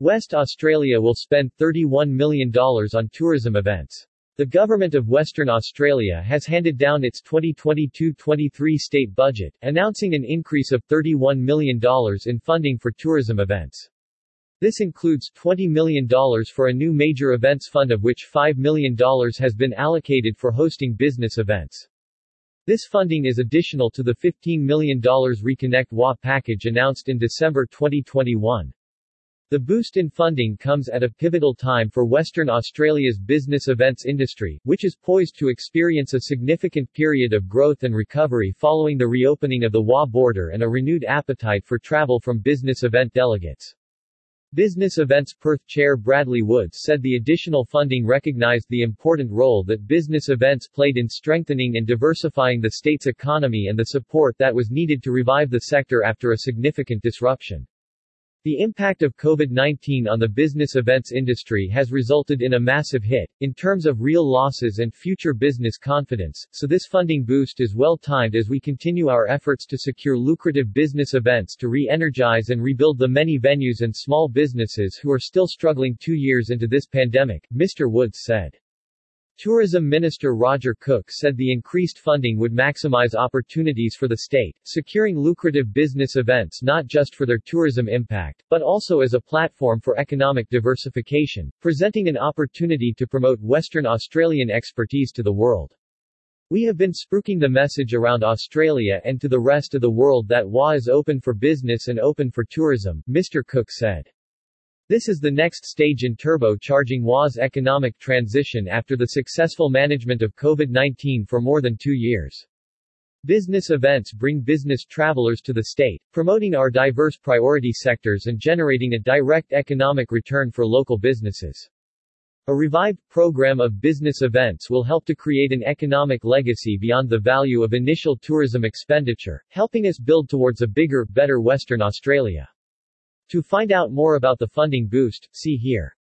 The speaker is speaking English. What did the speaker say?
West Australia will spend $31 million on tourism events. The Government of Western Australia has handed down its 2022-23 state budget, announcing an increase of $31 million in funding for tourism events. This includes $20 million for a new major events fund of which $5 million has been allocated for hosting business events. This funding is additional to the $15 million Reconnect WA package announced in December 2021. The boost in funding comes at a pivotal time for Western Australia's business events industry, which is poised to experience a significant period of growth and recovery following the reopening of the WA border and a renewed appetite for travel from business event delegates. Business Events Perth Chair Bradley Woods said the additional funding recognized the important role that business events played in strengthening and diversifying the state's economy and the support that was needed to revive the sector after a significant disruption. The impact of COVID-19 on the business events industry has resulted in a massive hit, in terms of real losses and future business confidence, so this funding boost is well timed as we continue our efforts to secure lucrative business events to re-energize and rebuild the many venues and small businesses who are still struggling two years into this pandemic, Mr. Woods said. Tourism Minister Roger Cook said the increased funding would maximize opportunities for the state, securing lucrative business events not just for their tourism impact, but also as a platform for economic diversification, presenting an opportunity to promote Western Australian expertise to the world. We have been spruiking the message around Australia and to the rest of the world that WA is open for business and open for tourism, Mr. Cook said. This is the next stage in turbo-charging WA's economic transition after the successful management of COVID-19 for more than two years. Business events bring business travelers to the state, promoting our diverse priority sectors and generating a direct economic return for local businesses. A revived program of business events will help to create an economic legacy beyond the value of initial tourism expenditure, helping us build towards a bigger, better Western Australia. To find out more about the funding boost, see here.